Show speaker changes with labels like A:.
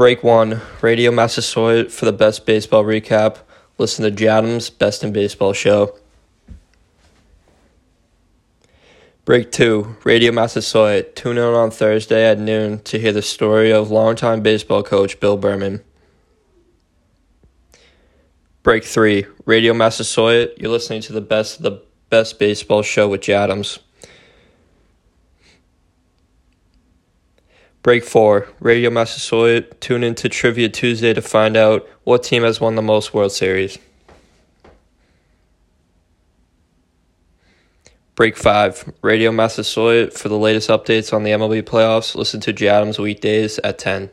A: Break one, Radio Massasoit for the best baseball recap. Listen to Jadam's Best in Baseball show. Break two, Radio Massasoit. Tune in on Thursday at noon to hear the story of longtime baseball coach Bill Berman. Break three, Radio Massasoit. You're listening to the best of the best baseball show with Jadams. Break 4, Radio Massasoit. Tune in to Trivia Tuesday to find out what team has won the most World Series. Break 5, Radio Massasoit. For the latest updates on the MLB playoffs, listen to J Adams weekdays at 10.